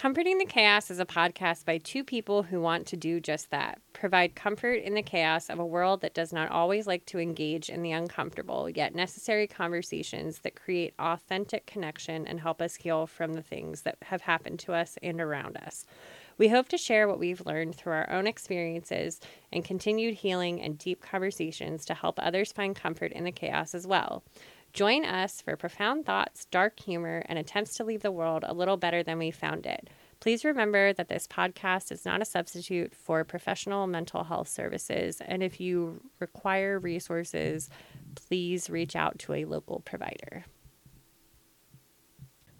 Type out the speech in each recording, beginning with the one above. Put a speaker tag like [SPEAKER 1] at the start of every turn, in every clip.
[SPEAKER 1] Comforting the Chaos is a podcast by two people who want to do just that provide comfort in the chaos of a world that does not always like to engage in the uncomfortable, yet necessary conversations that create authentic connection and help us heal from the things that have happened to us and around us. We hope to share what we've learned through our own experiences and continued healing and deep conversations to help others find comfort in the chaos as well. Join us for profound thoughts, dark humor, and attempts to leave the world a little better than we found it. Please remember that this podcast is not a substitute for professional mental health services. And if you require resources, please reach out to a local provider.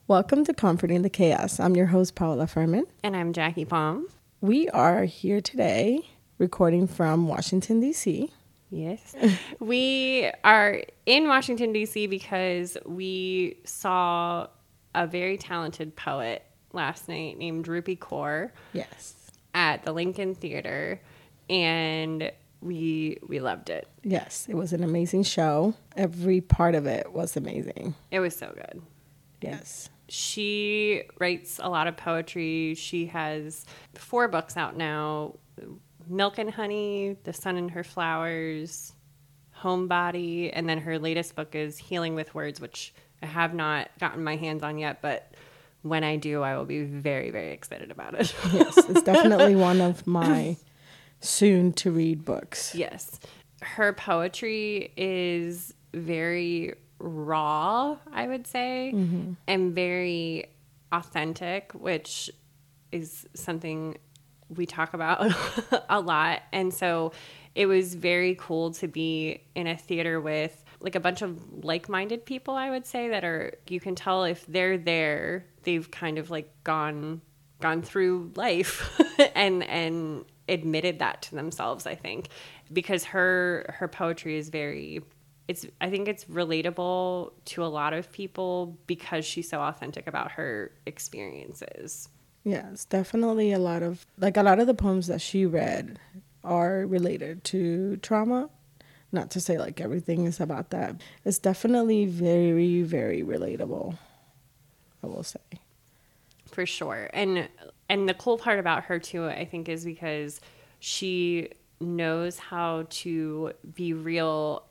[SPEAKER 2] Welcome to Comforting the Chaos. I'm your host, Paula Furman.
[SPEAKER 1] And I'm Jackie Palm.
[SPEAKER 2] We are here today recording from Washington, D.C.
[SPEAKER 1] Yes. we are in Washington, D.C. because we saw a very talented poet last night named Rupi Kaur.
[SPEAKER 2] Yes.
[SPEAKER 1] At the Lincoln Theater. And we we loved it.
[SPEAKER 2] Yes, it was an amazing show. Every part of it was amazing.
[SPEAKER 1] It was so good.
[SPEAKER 2] Yes.
[SPEAKER 1] She writes a lot of poetry. She has four books out now Milk and Honey, The Sun and Her Flowers, Homebody, and then her latest book is Healing with Words, which I have not gotten my hands on yet, but when I do, I will be very, very excited about it.
[SPEAKER 2] yes, it's definitely one of my soon to read books.
[SPEAKER 1] Yes. Her poetry is very raw, I would say, mm-hmm. and very authentic, which is something we talk about a lot. And so it was very cool to be in a theater with like a bunch of like-minded people, I would say that are you can tell if they're there, they've kind of like gone gone through life and and admitted that to themselves, I think. Because her her poetry is very it's I think it's relatable to a lot of people because she's so authentic about her experiences.
[SPEAKER 2] Yes, definitely a lot of like a lot of the poems that she read are related to trauma. Not to say like everything is about that. It's definitely very very relatable. I will say.
[SPEAKER 1] For sure. And and the cool part about her too, I think is because she knows how to be real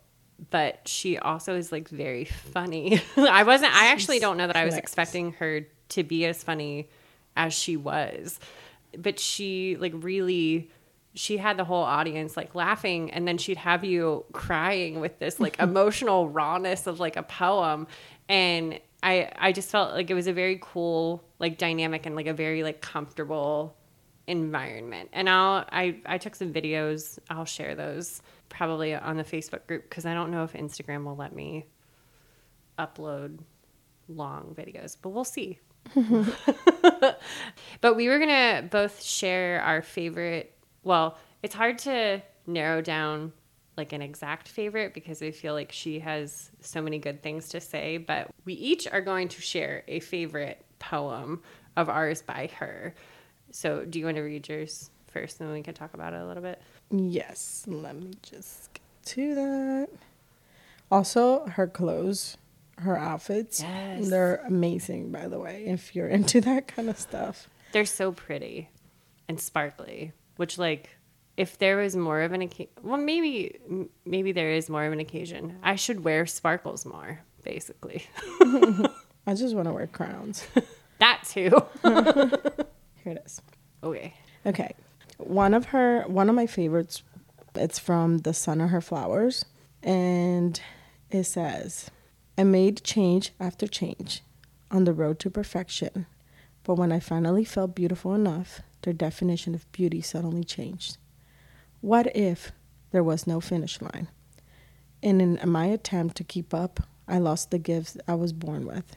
[SPEAKER 1] but she also is like very funny. I wasn't I actually don't know that I was expecting her to be as funny as she was. But she like really she had the whole audience like laughing and then she'd have you crying with this like emotional rawness of like a poem and I I just felt like it was a very cool like dynamic and like a very like comfortable environment. And I'll I I took some videos. I'll share those probably on the Facebook group because I don't know if Instagram will let me upload long videos, but we'll see. but we were gonna both share our favorite. Well, it's hard to narrow down like an exact favorite because I feel like she has so many good things to say. But we each are going to share a favorite poem of ours by her. So, do you want to read yours first, and then we can talk about it a little bit?
[SPEAKER 2] Yes. Let me just get to that. Also, her clothes her outfits. Yes. They're amazing, by the way, if you're into that kind of stuff.
[SPEAKER 1] They're so pretty and sparkly, which, like, if there was more of an occasion, well, maybe, maybe there is more of an occasion. I should wear sparkles more, basically.
[SPEAKER 2] I just want to wear crowns.
[SPEAKER 1] that too.
[SPEAKER 2] Here it is.
[SPEAKER 1] Okay.
[SPEAKER 2] Okay. One of her, one of my favorites, it's from The Sun and Her Flowers. And it says, I made change after change on the road to perfection, but when I finally felt beautiful enough, their definition of beauty suddenly changed. What if there was no finish line? And in my attempt to keep up, I lost the gifts I was born with.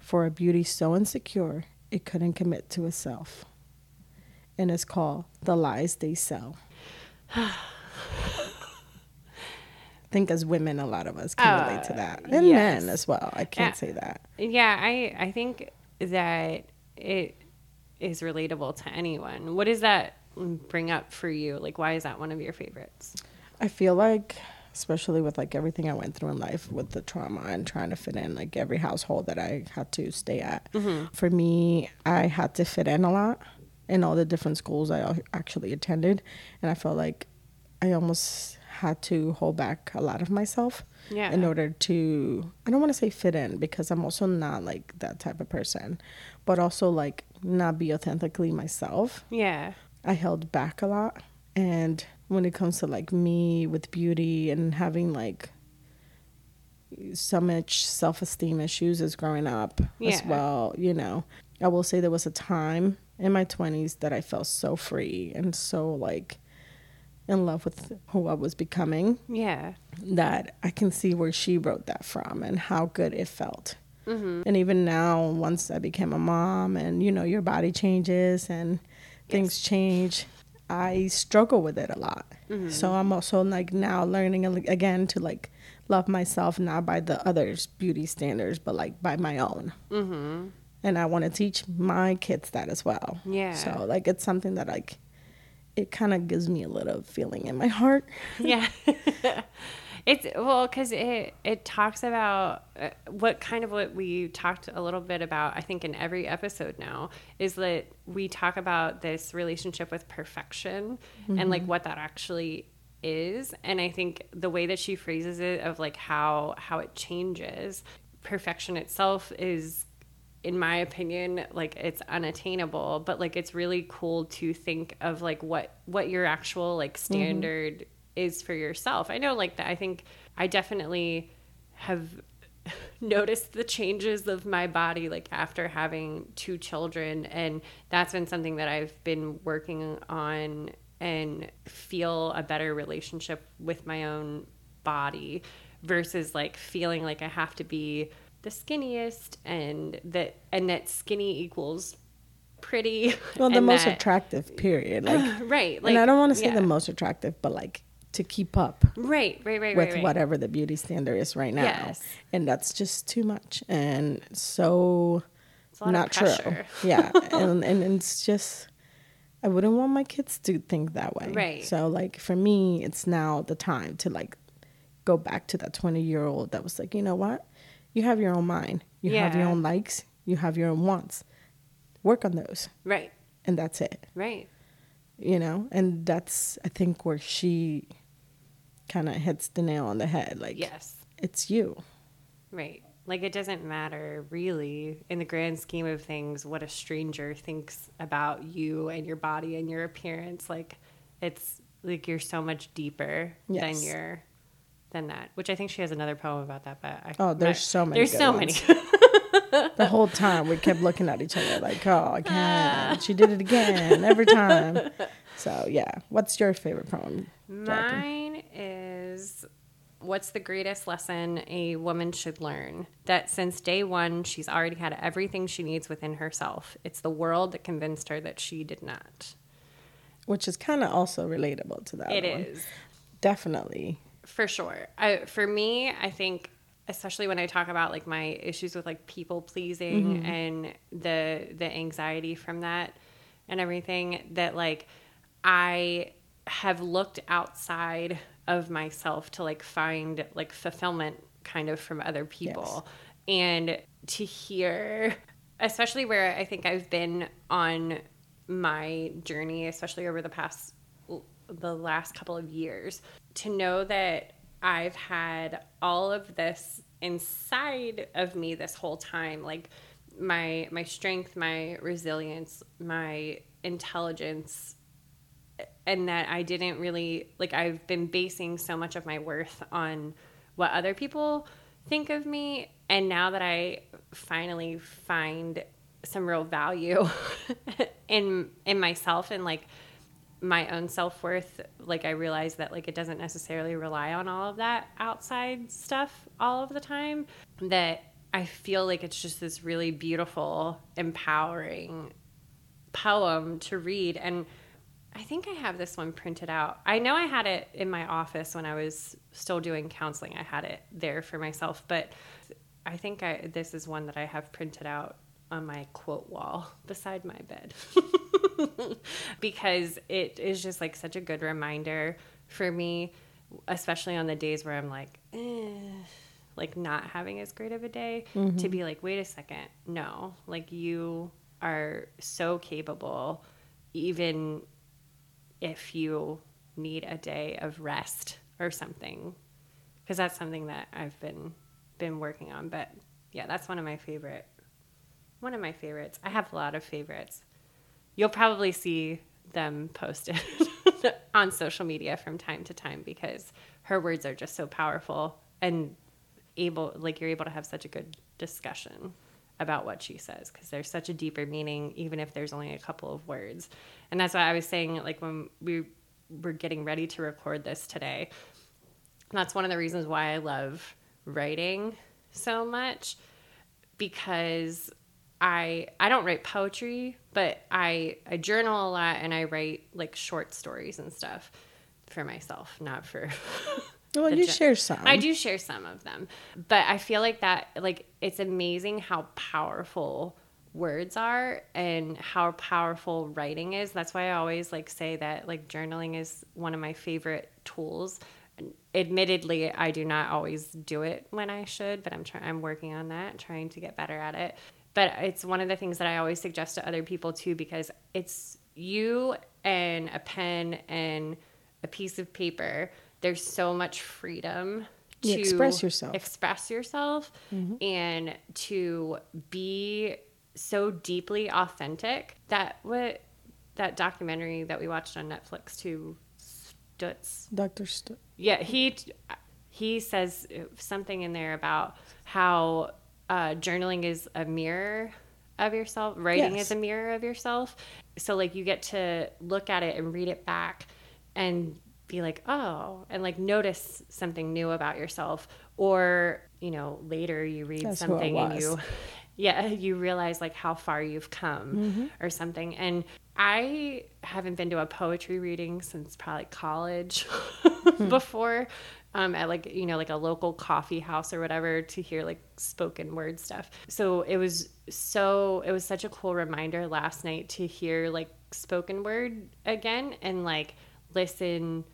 [SPEAKER 2] For a beauty so insecure, it couldn't commit to itself. And it's called The Lies They Sell. think as women, a lot of us can uh, relate to that, and yes. men as well. I can't say that.
[SPEAKER 1] Yeah, I I think that it is relatable to anyone. What does that bring up for you? Like, why is that one of your favorites?
[SPEAKER 2] I feel like especially with like everything I went through in life with the trauma and trying to fit in like every household that I had to stay at. For me, I had to fit in a lot in all the different schools I actually attended, and I felt like I almost had to hold back a lot of myself
[SPEAKER 1] Yeah.
[SPEAKER 2] in order to I don't want to say fit in because I'm also not like that type of person, but also like not be authentically myself.
[SPEAKER 1] Yeah.
[SPEAKER 2] I held back a lot. And when it comes to like me with beauty and having like so much self esteem issues as growing up as well, you know, I will say there was a time in my 20s that I felt so free and so like in love with who I was becoming
[SPEAKER 1] Yeah.
[SPEAKER 2] that I can see where she wrote that from and how good it felt. And even now, once I became a mom, and you know, your body changes and things change, I struggle with it a lot. So I'm also like now learning again to like love myself not by the others' beauty standards, but like by my own. Mm-hmm. And I want to teach my kids that as well.
[SPEAKER 1] Yeah.
[SPEAKER 2] So like it's something that like it kind of gives me a little feeling in my heart.
[SPEAKER 1] yeah. It's well because it it talks about uh, what kind of what we talked a little bit about i think in every episode now is that we talk about this relationship with perfection and like what that actually is. And i think the way that she phrases it of like how how it changes perfection itself is in my opinion like it's unattainable but like it's really cool to think of like what what your actual like mm-hmm. standard is for yourself. I know like that i think i definitely have noticed the changes of my body like after having two children and that's been something that i've been working on and feel a better relationship with my own body versus like feeling like i have to be the skinniest and that and that skinny equals pretty
[SPEAKER 2] Well, the most
[SPEAKER 1] that-
[SPEAKER 2] attractive period. Like,
[SPEAKER 1] right like
[SPEAKER 2] and I don't want to say
[SPEAKER 1] yeah.
[SPEAKER 2] the most attractive, but like to keep up
[SPEAKER 1] right right right
[SPEAKER 2] with
[SPEAKER 1] right, right.
[SPEAKER 2] whatever the beauty standard is right now.
[SPEAKER 1] Yes.
[SPEAKER 2] And that's just too much and so
[SPEAKER 1] It's a lot of
[SPEAKER 2] not true. Yeah. and, and it's just, I wouldn't want my kids to think that way.
[SPEAKER 1] Right.
[SPEAKER 2] So, like, for me, it's now the time to like go back to that 20 year old that was like, you know what? You have your own mind, you have your own likes, you have your own wants. Work on those.
[SPEAKER 1] right
[SPEAKER 2] And that's it.
[SPEAKER 1] right
[SPEAKER 2] you know and that's i think where she kind of hits the nail on the head like
[SPEAKER 1] yes
[SPEAKER 2] it's you
[SPEAKER 1] Right. Like it doesn't matter really in the grand scheme of things what a stranger thinks about you and your body and your appearance. Like it's like you're so much deeper
[SPEAKER 2] Yes.
[SPEAKER 1] than your than that. Which I think she has another poem about that, but I
[SPEAKER 2] Oh, there's so many
[SPEAKER 1] There's so
[SPEAKER 2] ones.
[SPEAKER 1] many.
[SPEAKER 2] the whole time we kept looking at each other like oh again she did it again every time so yeah what's your favorite poem Jackie?
[SPEAKER 1] Mine is what's the greatest lesson a woman should learn? That since day one, she's already had everything she needs within herself. It's the world that convinced her that she did not.
[SPEAKER 2] which is kind of also relatable to that
[SPEAKER 1] It
[SPEAKER 2] one.
[SPEAKER 1] is.
[SPEAKER 2] definitely
[SPEAKER 1] For sure. I, for me, I think, especially when I talk about like my issues with like people pleasing mm-hmm. and the the anxiety from that and everything, that like I have looked outside of myself to like find like fulfillment kind of from other people. And to hear, especially where I think I've been on my journey, especially over the past the last couple of years to know that I've had all of this inside of me this whole time like my my strength my resilience my intelligence and that I didn't really like I've been basing so much of my worth on what other people think of me. And now that I finally find some real value in in myself and like my own self-worth like I realize that like it doesn't necessarily rely on all of that outside stuff all of the time that I feel like it's just this really beautiful empowering poem to read and I think I have this one printed out. I know I had it in my office when I was still doing counseling. I had it there for myself, but I think I this is one that I have printed out on my quote wall beside my bed. because it is just like such a good reminder for me especially on the days where I'm like, eh, like not having as great of a day, to be like, wait a second, no, like you are so capable, even if you need a day of rest or something, because that's something that I've been been working on. But yeah, that's one of my favorite, one of my favorites. I have a lot of favorites. You'll probably see them posted on social media from time to time because her words are just so powerful and able like you're able to have such a good discussion about what she says because there's such a deeper meaning even if there's only a couple of words and that's why i was saying like when we were getting ready to record this today that's one of the reasons why i love writing so much because I I don't write poetry, but I I journal a lot and I write like short stories and stuff for myself, not for
[SPEAKER 2] Well, you
[SPEAKER 1] gen-
[SPEAKER 2] share some.
[SPEAKER 1] I do share some of them, but I feel like that like it's amazing how powerful words are and how powerful writing is. That's why I always like say that like journaling is one of my favorite tools. Admittedly, I do not always do it when I should, but I'm trying I'm working on that, trying to get better at it. But it's one of the things that I always suggest to other people too because it's you and a pen and a piece of paper. There's so much freedom to
[SPEAKER 2] You express yourself.
[SPEAKER 1] express yourself mm-hmm. and to be so deeply authentic that what that documentary that we watched on Netflix too Stutz
[SPEAKER 2] Dr. Stutz.
[SPEAKER 1] yeah, he he says something in there about how uh, journaling is a mirror of yourself, writing
[SPEAKER 2] Yes.
[SPEAKER 1] is a mirror of yourself. So like you get to look at it and read it back and be like, "Oh," and like notice something new about yourself or, you know, later you read
[SPEAKER 2] That's
[SPEAKER 1] something and you yeah, you realize like how far you've come
[SPEAKER 2] Mm-hmm.
[SPEAKER 1] or something. And I haven't been to a poetry reading since probably college
[SPEAKER 2] Hmm.
[SPEAKER 1] before. Um, at like you know like a local coffee house or whatever to hear like spoken word stuff. So it was so it was such a cool reminder last night to hear like spoken word again and like listen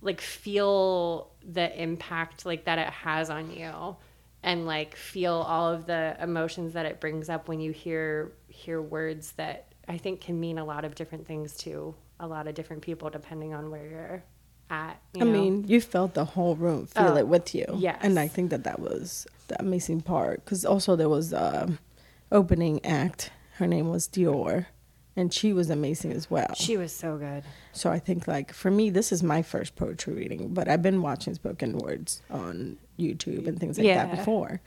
[SPEAKER 1] like feel the impact like that it has on you and like feel all of the emotions that it brings up when you hear hear words that I think can mean a lot of different things to a lot of different people depending on where you're at.
[SPEAKER 2] I
[SPEAKER 1] know?
[SPEAKER 2] mean, you felt the whole room feel
[SPEAKER 1] Oh,
[SPEAKER 2] it with you.
[SPEAKER 1] yes.
[SPEAKER 2] And I think that that was the amazing part. Because also there was the opening act. Her name was Dior. And she was amazing as well.
[SPEAKER 1] she was so good.
[SPEAKER 2] So I think like for me, this is my first poetry reading, but I've been watching spoken words on YouTube and things like that before.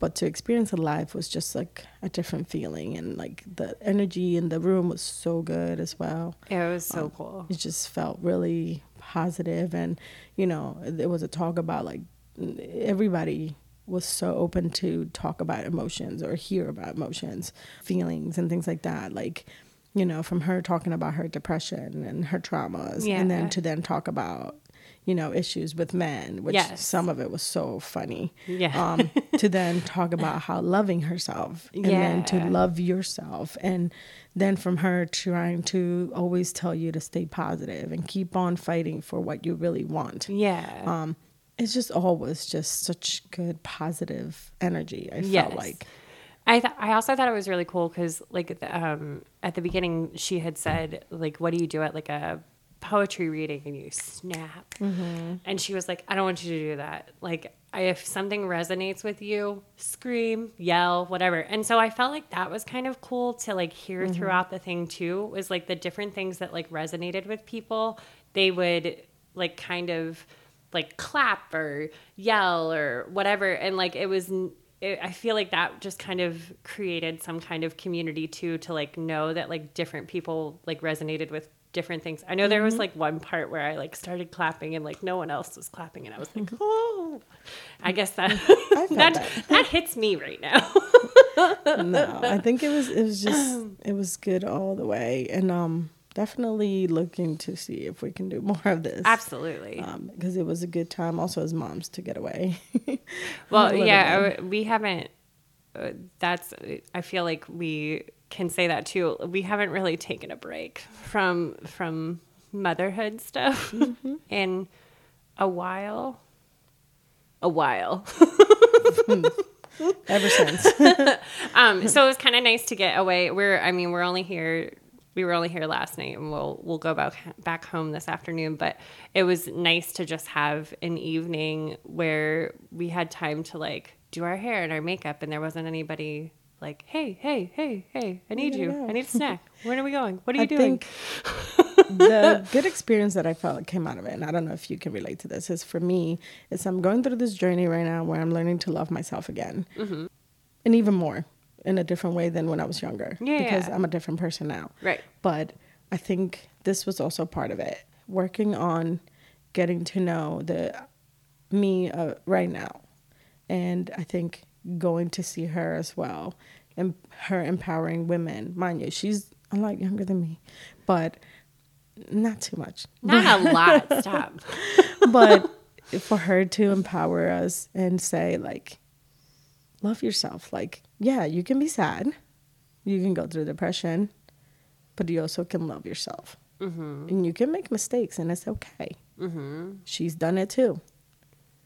[SPEAKER 2] But to experience it live was just like a different feeling, and like the energy in the room was so good as well.
[SPEAKER 1] It was so um, cool.
[SPEAKER 2] It just felt really positive, and you know, there was a talk about like everybody was so open to talk about emotions or hear about emotions, feelings, and things like that. Like, you know, from her talking about her depression and her traumas, and then to then talk about, you know, issues with men, which
[SPEAKER 1] Yes.
[SPEAKER 2] some of it was so funny.
[SPEAKER 1] Yeah.
[SPEAKER 2] Um, to then talk about how loving herself and then to love yourself. And then from her trying to always tell you to stay positive and keep on fighting for what you really want
[SPEAKER 1] Yeah.
[SPEAKER 2] um it's just always just such good positive energy i
[SPEAKER 1] Yes.
[SPEAKER 2] felt like
[SPEAKER 1] I th- I also thought it was really cool because like the, um, at the beginning she had said like what do you do at like a poetry reading and you snap. Mm-hmm. And she was like I don't want you to do that. Like I, if something resonates with you scream yell whatever. And so I felt like that was kind of cool to like hear mm-hmm. throughout the thing too was like the different things that like resonated with people. They would like kind of like clap or yell or whatever. And like it was it, i feel like that just kind of created some kind of community too to like know that like different people like resonated with different things i know there was like one part where i like started clapping and like no one else was clapping and i was like oh i guess that
[SPEAKER 2] felt
[SPEAKER 1] that,
[SPEAKER 2] that.
[SPEAKER 1] that hits me right now
[SPEAKER 2] no i think it was it was just it was good all the way and um definitely looking to see if we can do more of this
[SPEAKER 1] absolutely
[SPEAKER 2] um because it was a good time also as moms to get away
[SPEAKER 1] Well, yeah, we haven't. Uh, that's. I feel like we can say that too. We haven't really taken a break from from motherhood stuff,
[SPEAKER 2] Mm-hmm.
[SPEAKER 1] and a while. A while.
[SPEAKER 2] Ever since.
[SPEAKER 1] um, so it was kind of nice to get away. We're, I mean, we're only here. We were only here last night, and we'll we'll go back back home this afternoon. But it was nice to just have an evening where we had time to like do our hair and our makeup, and there wasn't anybody like, "Hey, hey, hey, hey, I need you.
[SPEAKER 2] Yeah.
[SPEAKER 1] I need a snack. When are we going? What are you
[SPEAKER 2] I
[SPEAKER 1] doing?"
[SPEAKER 2] think the good experience that I felt came out of it, and I don't know if you can relate to this, is for me, is I'm going through this journey right now where I'm learning to love myself again.
[SPEAKER 1] Mm-hmm.
[SPEAKER 2] And even more in a different way than when I was younger.
[SPEAKER 1] Yeah,
[SPEAKER 2] Because. I'm a different person now.
[SPEAKER 1] Right.
[SPEAKER 2] But I think this was also part of it. Working on getting to know the me uh, right now. And I think going to see her as well and her empowering women. Mind you, she's a lot younger than me, but not too much.
[SPEAKER 1] Not a lot. Stop.
[SPEAKER 2] but for her to empower us and say like love yourself like yeah you can be sad you can go through depression but you also can love yourself
[SPEAKER 1] Mm-hmm.
[SPEAKER 2] and you can make mistakes and it's okay
[SPEAKER 1] Mm-hmm.
[SPEAKER 2] she's done it too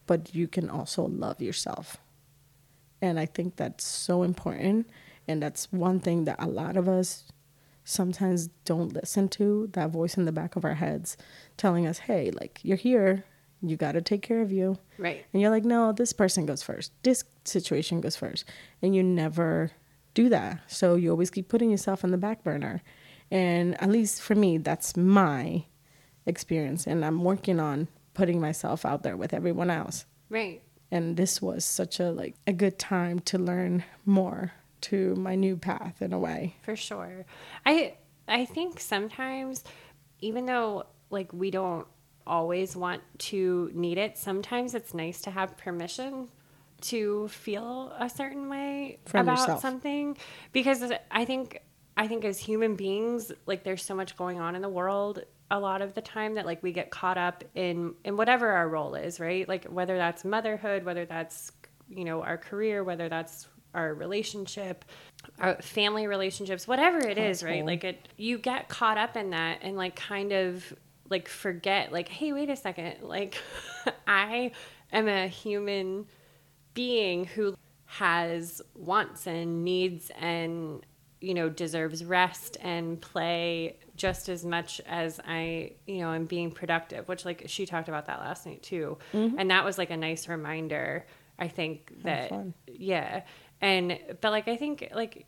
[SPEAKER 2] but you can also love yourself and i think that's so important. And that's one thing that a lot of us sometimes don't listen to that voice in the back of our heads telling us hey like you're here. You got to take care of you.
[SPEAKER 1] Right.
[SPEAKER 2] and you're like no this person goes first. This situation goes first. And you never do that. So you always keep putting yourself on the back burner. And at least for me that's my experience. And i'm working on putting myself out there with everyone else.
[SPEAKER 1] Right.
[SPEAKER 2] And this was such a like a good time to learn more to my new path in a way.
[SPEAKER 1] For sure. I i think sometimes even though like we don't always want to need it sometimes it's nice to have permission to feel a certain way
[SPEAKER 2] From
[SPEAKER 1] about
[SPEAKER 2] yourself.
[SPEAKER 1] something. Because i think i think as human beings like there's so much going on in the world a lot of the time that like we get caught up in in whatever our role is right? Like whether that's motherhood whether that's you know our career whether that's our relationship our family relationships whatever it is right? Like it you get caught up in that and like kind of like forget like hey wait a second like i am a human being who has wants and needs and you know deserves rest and play just as much as i you know am being productive which like she talked about that last night too. Mm-hmm. And that was like a nice reminder i think that
[SPEAKER 2] fun.
[SPEAKER 1] yeah. And but like i think like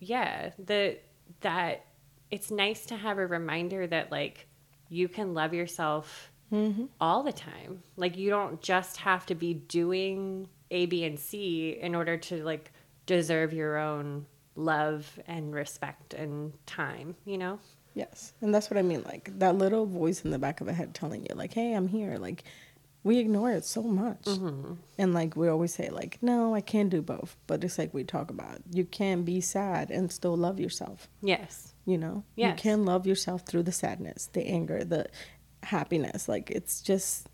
[SPEAKER 1] yeah the that it's nice to have a reminder that like you can love yourself mm-hmm. all the time. Like you don't just have to be doing a b and c in order to like deserve your own love and respect and time you know
[SPEAKER 2] Yes. And that's what I mean. Like that little voice in the back of the head telling you, like, hey, I'm here. Like, we ignore it so much.
[SPEAKER 1] Mm-hmm.
[SPEAKER 2] And like, we always say, like, no, I can't do both. But it's like we talk about, you can be sad and still love yourself.
[SPEAKER 1] yes
[SPEAKER 2] You know?
[SPEAKER 1] Yes.
[SPEAKER 2] You can love yourself through the sadness, the anger, the happiness. Like, it's just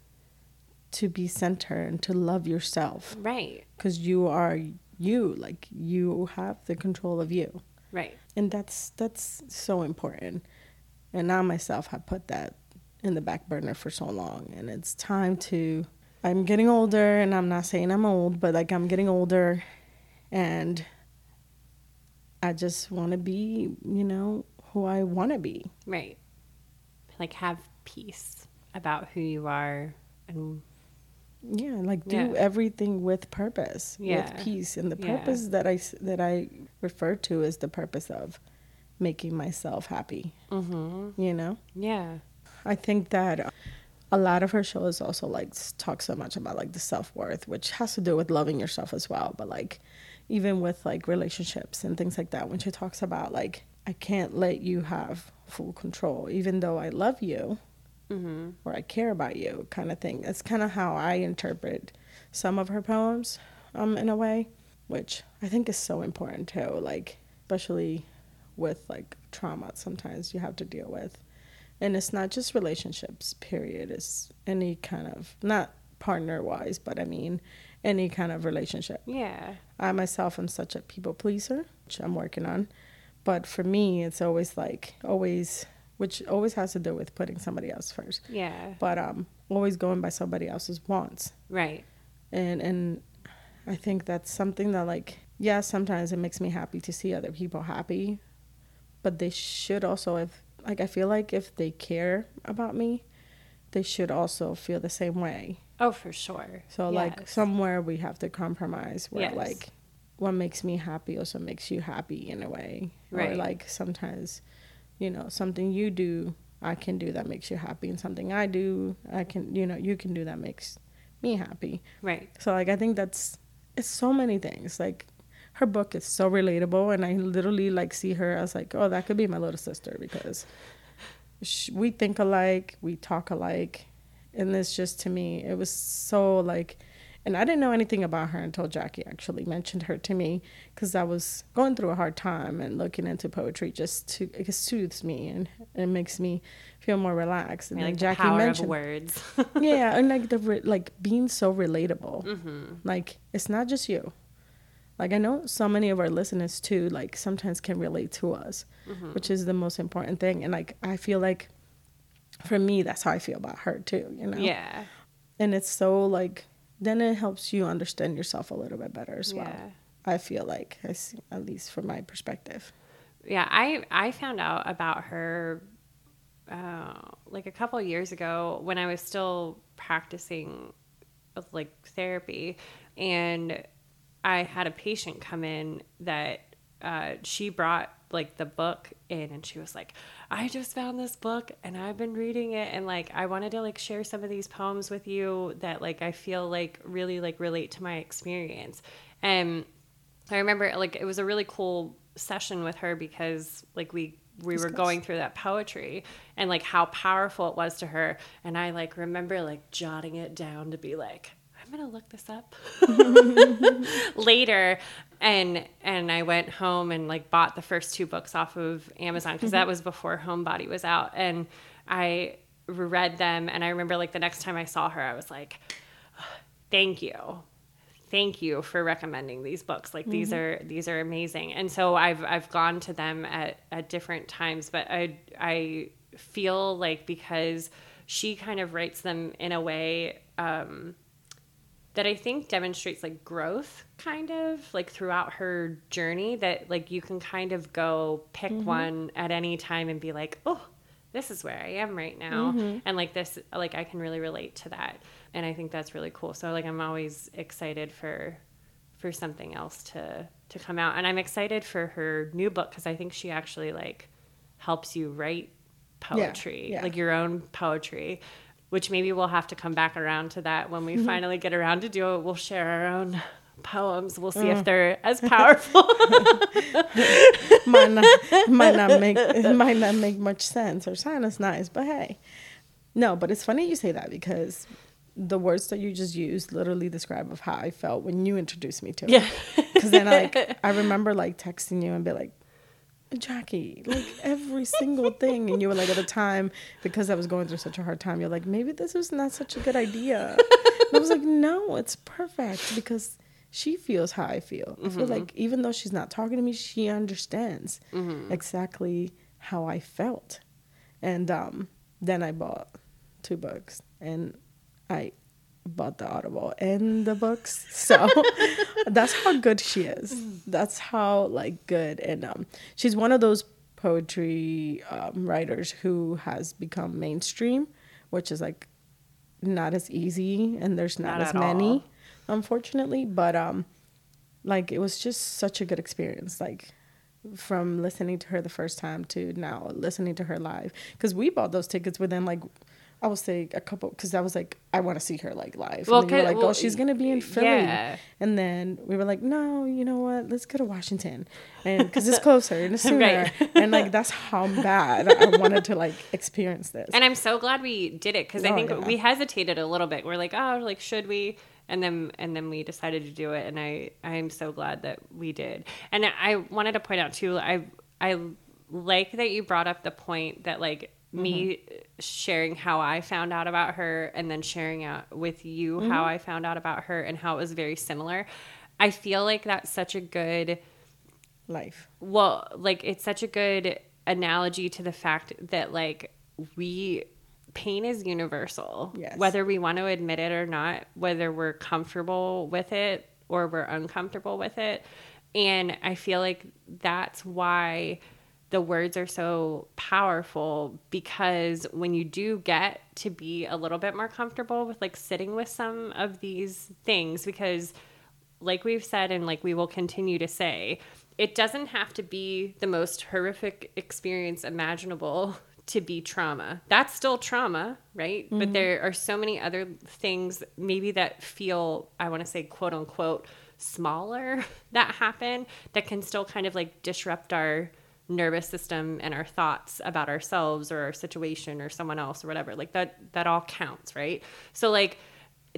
[SPEAKER 2] to be centered and to love yourself
[SPEAKER 1] right
[SPEAKER 2] because you are you. Like, you have the control of you
[SPEAKER 1] right
[SPEAKER 2] and that's that's so important and i myself have put that in the back burner for so long and it's time to i'm getting older and i'm not saying i'm old but like i'm getting older and i just want to be you know who i want to be
[SPEAKER 1] right like have peace about who you are and
[SPEAKER 2] yeah like do
[SPEAKER 1] Yeah.
[SPEAKER 2] everything with purpose
[SPEAKER 1] Yeah.
[SPEAKER 2] with peace and the
[SPEAKER 1] Yeah.
[SPEAKER 2] that I that i refer to is the purpose of making myself happy
[SPEAKER 1] mm-hmm.
[SPEAKER 2] you know
[SPEAKER 1] yeah
[SPEAKER 2] I think that a lot of her shows also like talk so much about like the self worth, which has to do with loving yourself as well. But like even with like relationships and things like that, when she talks about like I can't let you have full control, even though I love you
[SPEAKER 1] mm-hmm.
[SPEAKER 2] or I care about you, kind of thing. That's kind of how I interpret some of her poems, um, in a way, which I think is so important too. Like especially with like trauma, sometimes you have to deal with. And it's not just relationships period. It's any kind of not partner wise but i mean any kind of relationship.
[SPEAKER 1] Yeah.
[SPEAKER 2] I myself am such a people pleaser which i'm working on. But for me it's always like always which always has to do with putting somebody else first.
[SPEAKER 1] Yeah.
[SPEAKER 2] But um always going by somebody else's wants.
[SPEAKER 1] Right.
[SPEAKER 2] And and I think that's something that like yeah, sometimes it makes me happy to see other people happy, but they should also if like I feel like if they care about me, they should also feel the same way.
[SPEAKER 1] Oh, for sure.
[SPEAKER 2] So like somewhere we have to compromise where
[SPEAKER 1] Yes.
[SPEAKER 2] like what makes me happy also makes you happy in a way. Or
[SPEAKER 1] Right.
[SPEAKER 2] like sometimes, you know, something you do I can do that makes you happy and something I do I can you know, you can do that makes me happy.
[SPEAKER 1] Right.
[SPEAKER 2] So like I think that's it's so many things. Like her book is so relatable and I literally like see her as like, oh, that could be my little sister because sh- we think alike, we talk alike. And it's just to me, it was so like and I didn't know anything about her until Jackie actually mentioned her to me because I was going through a hard time and looking into poetry just to it soothes me and it makes me feel more relaxed. And
[SPEAKER 1] I like
[SPEAKER 2] Jackie mentioned
[SPEAKER 1] words.
[SPEAKER 2] yeah, and like the re- like being so relatable.
[SPEAKER 1] Mm-hmm.
[SPEAKER 2] Like it's not just you. Like I know so many of our listeners too. Like sometimes can relate to us,
[SPEAKER 1] Mm-hmm.
[SPEAKER 2] which is the most important thing. And like I feel like, for me, that's how I feel about her too. You know.
[SPEAKER 1] yeah.
[SPEAKER 2] And it's so like then it helps you understand yourself a little bit better as well.
[SPEAKER 1] Yeah.
[SPEAKER 2] I feel like at least from my perspective.
[SPEAKER 1] Yeah, I I found out about her uh, like a couple years ago when I was still practicing like therapy, and I had a patient come in that uh, she brought like the book in, and she was like, "I just found this book, and I've been reading it, and like I wanted to like share some of these poems with you that like I feel like really like relate to my experience." And I remember like it was a really cool session with her because like we we were going through that poetry and like how powerful it was to her and I like remember like jotting it down to be like To look this up. Later and and I went home and like bought the first two books off of Amazon because that was before Homebody was out and I read them and I remember like the next time I saw her I was like thank you. Thank you for recommending these books. Like these are these are amazing. And so i've i've gone to them at at different times but i i feel like because she kind of writes them in a way um that I think demonstrates like growth kind of like throughout her journey that like you can kind of go pick mm-hmm. one at any time and be like, "Oh, this is where I am right now." Mm-hmm. And like this like I can really relate to that. And I think that's really cool. So like I'm always excited for for something else to to come out. And I'm excited for her new book cuz I think she actually like helps you write poetry,
[SPEAKER 2] yeah.
[SPEAKER 1] like your own poetry, which maybe we'll have to come back around to that when we mm-hmm. finally get around to do it. We'll share our own poems. We'll see if mm. they're as powerful.
[SPEAKER 2] might not might not make might not make much sense or sound as nice, but hey. No, but it's funny you say that because the words that you just used literally describe of how I felt when you introduced me to it.
[SPEAKER 1] Yeah.
[SPEAKER 2] Because then like I remember like texting you and be like, Jackie, like every single thing. And you were like at the time, because I was going through such a hard time, you're like, maybe this was not such a good idea. and I was like, no, it's perfect because she feels how I feel. I feel like even though she's not talking to me, she understands exactly how I felt. And um, then I bought two books and I bought the audible and the books. So that's how good she is. That's how like good. And um she's one of those poetry um, writers who has become mainstream which is like not as easy and there's not,
[SPEAKER 1] Not
[SPEAKER 2] as many
[SPEAKER 1] all.
[SPEAKER 2] unfortunately. But um like it was just such a good experience like from listening to her the first time to now listening to her live. Because we bought those tickets within like I would say a couple because I was like I want to see her like live.
[SPEAKER 1] Well,
[SPEAKER 2] and you were like, oh, she's gonna be in Philly,
[SPEAKER 1] yeah.
[SPEAKER 2] and then we were like, no, you know what? Let's go to Washington, and because it's closer and it's sooner,
[SPEAKER 1] Right.
[SPEAKER 2] and like that's how bad I wanted to like experience this.
[SPEAKER 1] And I'm so glad we did it because I
[SPEAKER 2] Oh,
[SPEAKER 1] think
[SPEAKER 2] yeah.
[SPEAKER 1] we hesitated a little bit. We're like, oh, like should we? And then and then we decided to do it, and I I am so glad that we did. And I wanted to point out too, I I like that you brought up the point that like me mm-hmm. sharing how I found out about her, and then sharing out with you how mm-hmm. I found out about her, and how it was very similar. I feel like that's such a good
[SPEAKER 2] Life,
[SPEAKER 1] well like it's such a good analogy to the fact that like we pain is universal.
[SPEAKER 2] Yes.
[SPEAKER 1] Whether we want to admit it or not, whether we're comfortable with it or we're uncomfortable with it. And I feel like that's why the words are so powerful because when you do get to be a little bit more comfortable with like sitting with some of these things, because like we've said and like we will continue to say, it doesn't have to be the most horrific experience imaginable to be trauma. That's still trauma, right? But mm-hmm. there are so many other things maybe that feel, I want to say, quote unquote, smaller that happen that can still kind of like disrupt our nervous system and our thoughts about ourselves or our situation or someone else or whatever. Like that that all counts, right? So like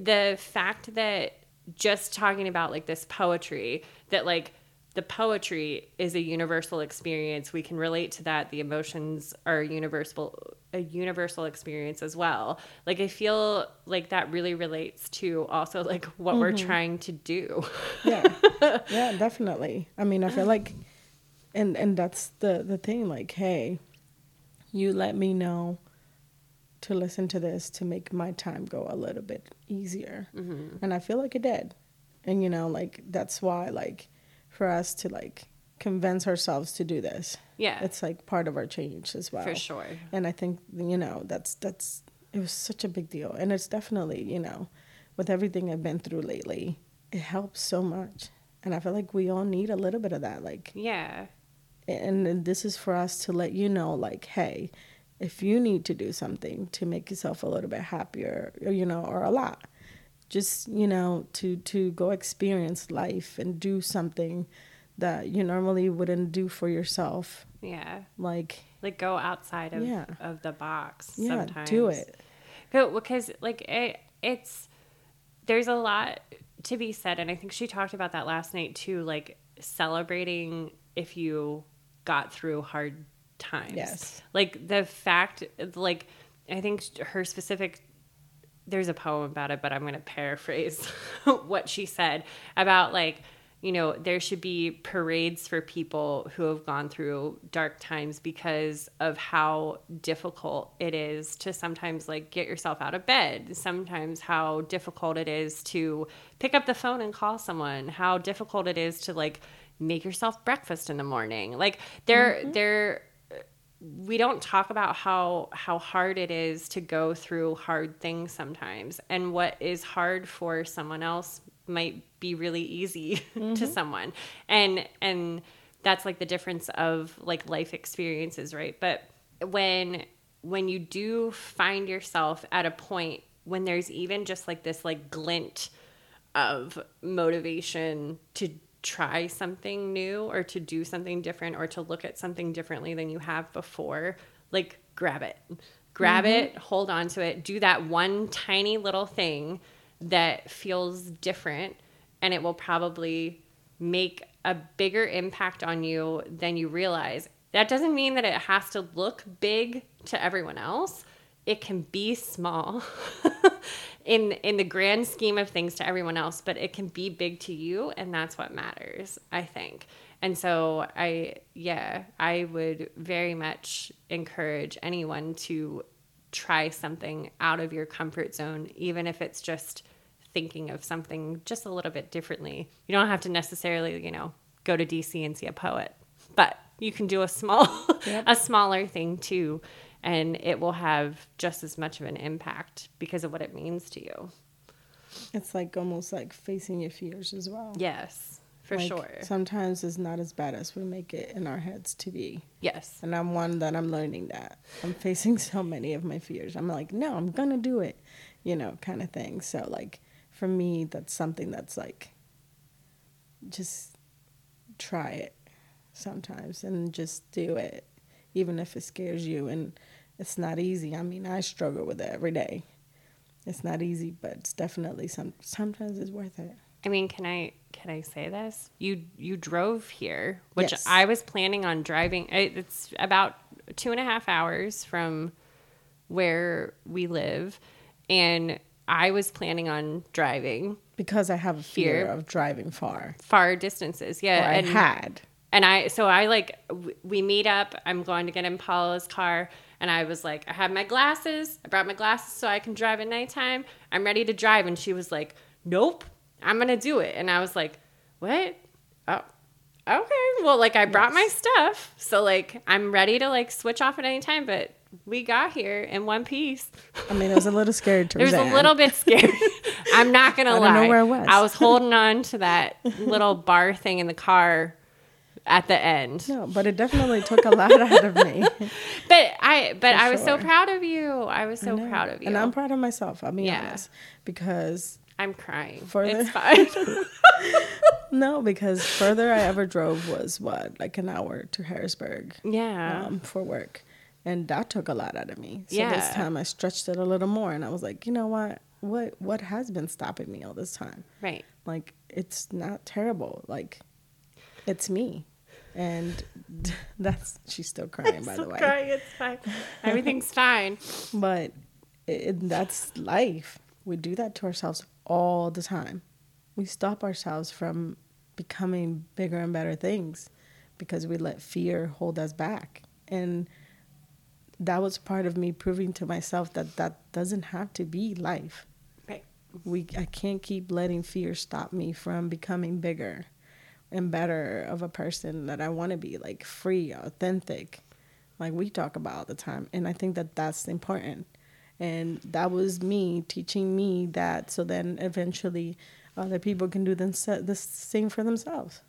[SPEAKER 1] the fact that just talking about like this poetry that like the poetry is a universal experience we can relate to that the emotions are universal a universal experience as well like i feel like that really relates to also like what we're mm-hmm. trying to do
[SPEAKER 2] yeah yeah definitely i mean i feel like and and that's the the thing like hey you let me know to listen to this to make my time go a little bit easier. Mm-hmm. And i feel like it did. And you know like that's why like for us to like convince ourselves to do this
[SPEAKER 1] yeah.
[SPEAKER 2] it's like part of our change as well.
[SPEAKER 1] For sure.
[SPEAKER 2] And i think you know that's that's it was such a big deal. And it's definitely you know with everything i've been through lately it helps so much. And i feel like we all need a little bit of that like
[SPEAKER 1] yeah
[SPEAKER 2] and, this is for us to let you know like hey if you need to do something to make yourself a little bit happier or, you know or a lot just you know to to go experience life and do something that you normally wouldn't do for yourself.
[SPEAKER 1] Yeah.
[SPEAKER 2] Like
[SPEAKER 1] like go outside of
[SPEAKER 2] Yeah.
[SPEAKER 1] of the box
[SPEAKER 2] yeah
[SPEAKER 1] sometimes.
[SPEAKER 2] do it
[SPEAKER 1] because like it, it's there's a lot to be said and i think she talked about that last night too like celebrating if you got through hard times
[SPEAKER 2] Yes.
[SPEAKER 1] like the fact like i think her specific there's a poem about it but i'm going to paraphrase what she said about like you know there should be parades for people who have gone through dark times because of how difficult it is to sometimes like get yourself out of bed sometimes how difficult it is to pick up the phone and call someone how difficult it is to like make yourself breakfast in the morning. Like there mm-hmm. there we don't talk about how how hard it is to go through hard things sometimes. And what is hard for someone else might be really easy to mm-hmm. someone. And and that's like the difference of like life experiences right? But when when you do find yourself at a point when there's even just like this like glint of motivation to try something new or to do something different or to look at something differently than you have before, like grab it. Grab mm-hmm. it, hold on to it, do that one tiny little thing that feels different, and it will probably make a bigger impact on you than you realize. That doesn't mean that it has to look big to everyone else. It can be small in in the grand scheme of things to everyone else, but it can be big to you and that's what matters, I think. And so I yeah, I would very much encourage anyone to try something out of your comfort zone even if it's just thinking of something just a little bit differently. You don't have to necessarily, you know, go to DC and see a poet, but you can do a small a smaller thing too and it will have just as much of an impact because of what it means to you.
[SPEAKER 2] It's like almost like facing your fears as well.
[SPEAKER 1] Yes, for
[SPEAKER 2] Like,
[SPEAKER 1] sure.
[SPEAKER 2] Sometimes it's not as bad as we make it in our heads to be.
[SPEAKER 1] Yes.
[SPEAKER 2] And I'm one that I'm learning that. I'm facing so many of my fears. I'm like, no, I'm going to do it, you know, kind of thing. So, like, for me, that's something that's like, just try it sometimes and just do it, even if it scares you. And it's not easy. I mean, I struggle with it every day. It's not easy, but it's definitely some. Sometimes it's worth it.
[SPEAKER 1] I mean, can I can I say this? You you drove here, which
[SPEAKER 2] Yes.
[SPEAKER 1] I was planning on driving. It's about two and a half hours from where we live, and I was planning on driving
[SPEAKER 2] Because I have a fear
[SPEAKER 1] Here.
[SPEAKER 2] of driving far.
[SPEAKER 1] far distances.
[SPEAKER 2] Or
[SPEAKER 1] Yeah,
[SPEAKER 2] I
[SPEAKER 1] and
[SPEAKER 2] had.
[SPEAKER 1] And I, so I like, we meet up. I'm going to get in Paula's car. And I was like, I have my glasses. I brought my glasses so I can drive at nighttime. I'm ready to drive. And she was like, Nope, I'm going to do it. And I was like, What? Oh, okay. Well, like, I brought my stuff. So, like, I'm ready to like switch off at any time. But we got here in one piece.
[SPEAKER 2] I mean, it was a little scared. to
[SPEAKER 1] It was a little bit scary. I'm not gonna
[SPEAKER 2] I
[SPEAKER 1] lie.
[SPEAKER 2] know where I was.
[SPEAKER 1] I was holding on to that little bar thing in the car at the end.
[SPEAKER 2] No, but it definitely took a lot out of me.
[SPEAKER 1] But I but
[SPEAKER 2] For
[SPEAKER 1] I was so proud of you. I was so
[SPEAKER 2] I
[SPEAKER 1] proud of you.
[SPEAKER 2] And I'm proud of myself, I'll be
[SPEAKER 1] Yeah.
[SPEAKER 2] honest. Because
[SPEAKER 1] I'm crying.
[SPEAKER 2] Further-
[SPEAKER 1] It's fine.
[SPEAKER 2] no, because further I ever drove was what, like an hour to Harrisburg
[SPEAKER 1] yeah.
[SPEAKER 2] um, for work. And that took a lot out of me. So this time I stretched it a little more and I was like, you know what? What what has been stopping me all this time?
[SPEAKER 1] right.
[SPEAKER 2] Like it's not terrible. Like it's me. And that's she's still crying by the way.
[SPEAKER 1] crying. It's fine. Everything's fine.
[SPEAKER 2] But it, that's life. We do that to ourselves all the time. We stop ourselves from becoming bigger and better things because we let fear hold us back. And that was part of me proving to myself that that doesn't have to be life.
[SPEAKER 1] Right.
[SPEAKER 2] We I can't keep letting fear stop me from becoming bigger and better of a person that I want to be, like free, authentic, like we talk about all the time. And I think that that's important. And that was me teaching me that, so then eventually other people can do the same for themselves.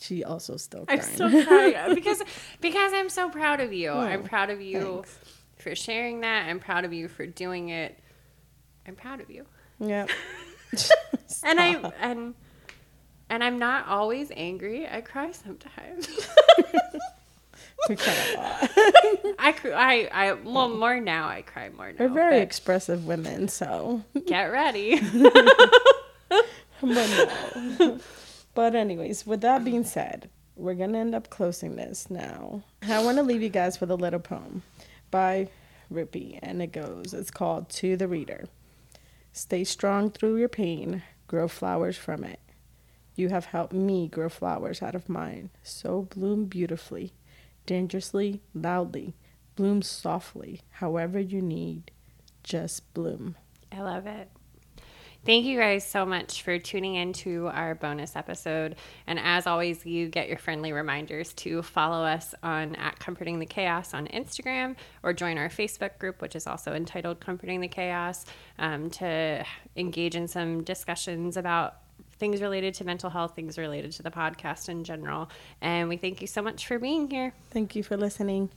[SPEAKER 2] She also still
[SPEAKER 1] I'm
[SPEAKER 2] crying.
[SPEAKER 1] still crying because because I'm so proud of you. I'm
[SPEAKER 2] Oh,
[SPEAKER 1] proud of you
[SPEAKER 2] thanks.
[SPEAKER 1] for sharing that. I'm proud of you for doing it. I'm proud of you.
[SPEAKER 2] yeah.
[SPEAKER 1] and I and and I'm not always angry. I cry sometimes.
[SPEAKER 2] we cry a lot.
[SPEAKER 1] I I I well more now. I cry more now.
[SPEAKER 2] We're very expressive women, so
[SPEAKER 1] get ready.
[SPEAKER 2] but no. but anyways, with that being said, we're gonna end up closing this now. I want to leave you guys with a little poem by Rupi, and it goes. It's called "To the Reader." Stay strong through your pain. Grow flowers from it. You have helped me grow flowers out of mine. So bloom beautifully, dangerously, loudly. Bloom softly, however you need. Just bloom.
[SPEAKER 1] I love it. Thank you guys so much for tuning in to our bonus episode. And as always, you get your friendly reminders to follow us on at Comforting the Chaos on Instagram or join our Facebook group, which is also entitled Comforting the Chaos, um, to engage in some discussions about things related to mental health, things related to the podcast in general. And we thank you so much for being here.
[SPEAKER 2] Thank you for listening.